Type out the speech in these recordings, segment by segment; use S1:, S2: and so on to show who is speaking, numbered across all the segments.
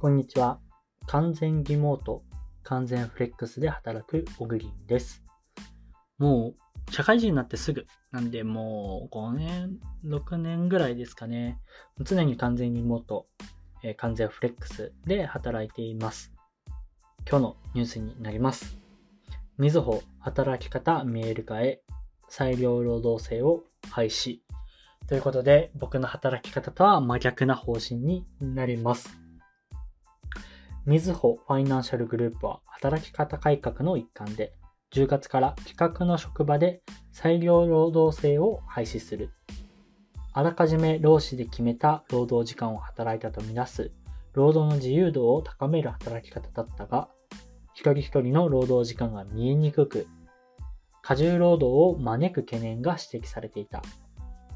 S1: こんにちは。完全リモート、完全フレックスで働くオグリンです。もう、社会人になってすぐ。なんで、もう5年、6年ぐらいですかね。常に完全リモート、えー完全フレックスで働いています。今日のニュースになります。みずほ、働き方見える化へ、裁量労働制を廃止。ということで、僕の働き方とは真逆な方針になります。みずほファイナンシャルグループは働き方改革の一環で、10月から企画の職場で裁量労働制を廃止する。あらかじめ労使で決めた労働時間を働いたとみなす、労働の自由度を高める働き方だったが、一人一人の労働時間が見えにくく、過重労働を招く懸念が指摘されていた。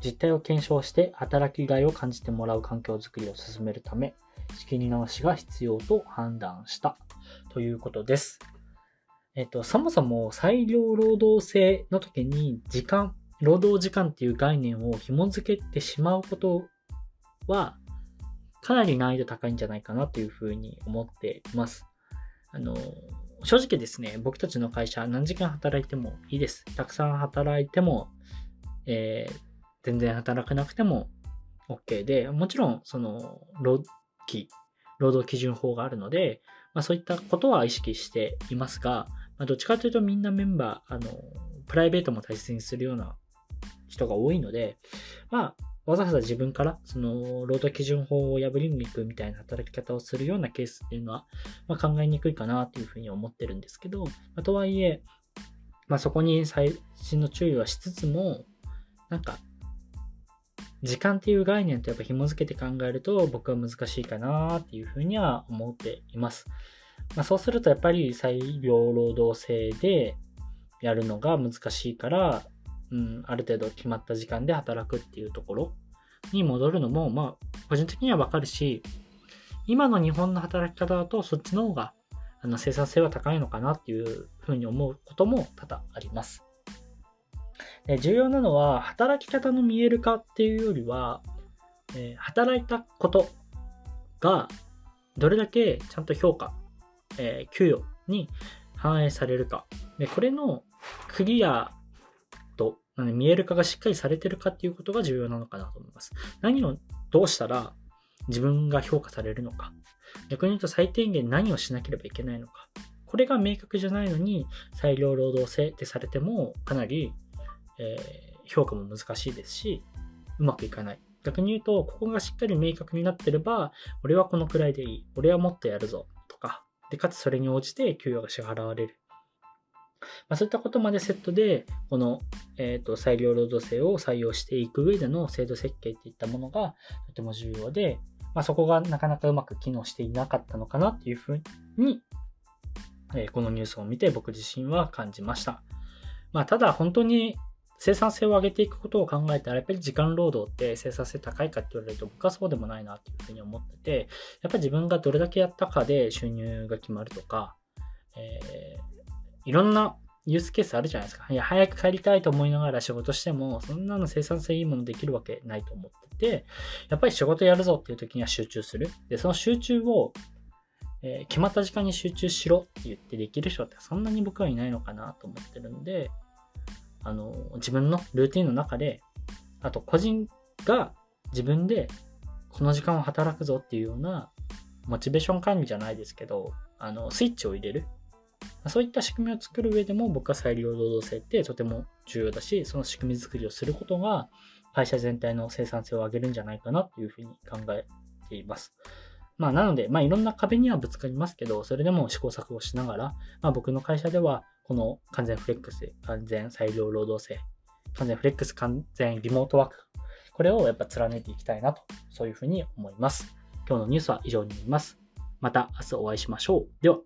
S1: 実態を検証して働きがいを感じてもらう環境づくりを進めるため、仕切り直しが必要と判断したということです。えっと、そもそも裁量労働制の時に時間、労働時間っていう概念を紐付けてしまうことは、かなり難易度高いんじゃないかなというふうに思っています。あの、正直ですね、僕たちの会社何時間働いてもいいです。たくさん働いても、えー全然働かなくても OK で、もちろん、その、労基、労働基準法があるので、まあそういったことは意識していますが、まあ、どっちかというとみんなメンバー、あの、プライベートも大切にするような人が多いので、まあ、わざわざ自分から、その、労働基準法を破りに行くみたいな働き方をするようなケースっていうのは、まあ、考えにくいかなというふうに思ってるんですけど、ま、とはいえ、まあ、そこに最新の注意はしつつも、なんか、時間っていう概念とやっぱ紐付けて考えると僕は難しいかなっていうふうには思っています。まあ、そうするとやっぱり裁量労働制でやるのが難しいから、うん、ある程度決まった時間で働くっていうところに戻るのも、まあ、個人的にはわかるし、今の日本の働き方だとそっちの方があの生産性は高いのかなっていうふうに思うことも多々あります。で重要なのは働き方の見える化っていうよりは、え働いたことがどれだけちゃんと評価、え給与に反映されるか。でこれのクリアと見える化がしっかりされてるかっていうことが重要なのかなと思います。何をどうしたら自分が評価されるのか。逆に言うと最低限何をしなければいけないのか。これが明確じゃないのに裁量労働制ってされてもかなりえー評価も難しいですし、うまくいかない。逆に言うと、ここがしっかり明確になってれば、俺はこのくらいでいい。俺はもっとやるぞ。とか。で、かつそれに応じて給与が支払われる。まあ、そういったことまでセットで、この、えっ、と、裁量労働制を採用していく上での制度設計っていったものがとても重要で、まあ、そこがなかなかうまく機能していなかったのかなっていうふうに、えーこのニュースを見て僕自身は感じました。まあ、ただ本当に生産性を上げていくことを考えたら、やっぱり時間労働って生産性高いかって言われると僕はそうでもないなっていうふうに思ってて、やっぱり自分がどれだけやったかで収入が決まるとか、えーいろんなユースケースあるじゃないですか。いや、早く帰りたいと思いながら仕事しても、そんなの生産性いいものできるわけないと思ってて、やっぱり仕事やるぞっていう時には集中する。で、その集中を、えー決まった時間に集中しろって言ってできる人ってそんなに僕はいないのかなと思ってるんで、あの、自分のルーティンの中で、あと個人が自分でこの時間を働くぞっていうような、モチベーション管理じゃないですけど、あの、スイッチを入れる。そういった仕組みを作る上でも僕は裁量労働制ってとても重要だし、その仕組み作りをすることが会社全体の生産性を上げるんじゃないかなっていうふうに考えています。まあなので、まあいろんな壁にはぶつかりますけど、それでも試行錯誤しながら、まあ僕の会社ではこの完全フレックス、完全裁量労働制、完全フレックス、完全リモートワーク、これをやっぱ貫いていきたいなと、そういうふうに思います。今日のニュースは以上になります。また明日お会いしましょう。では。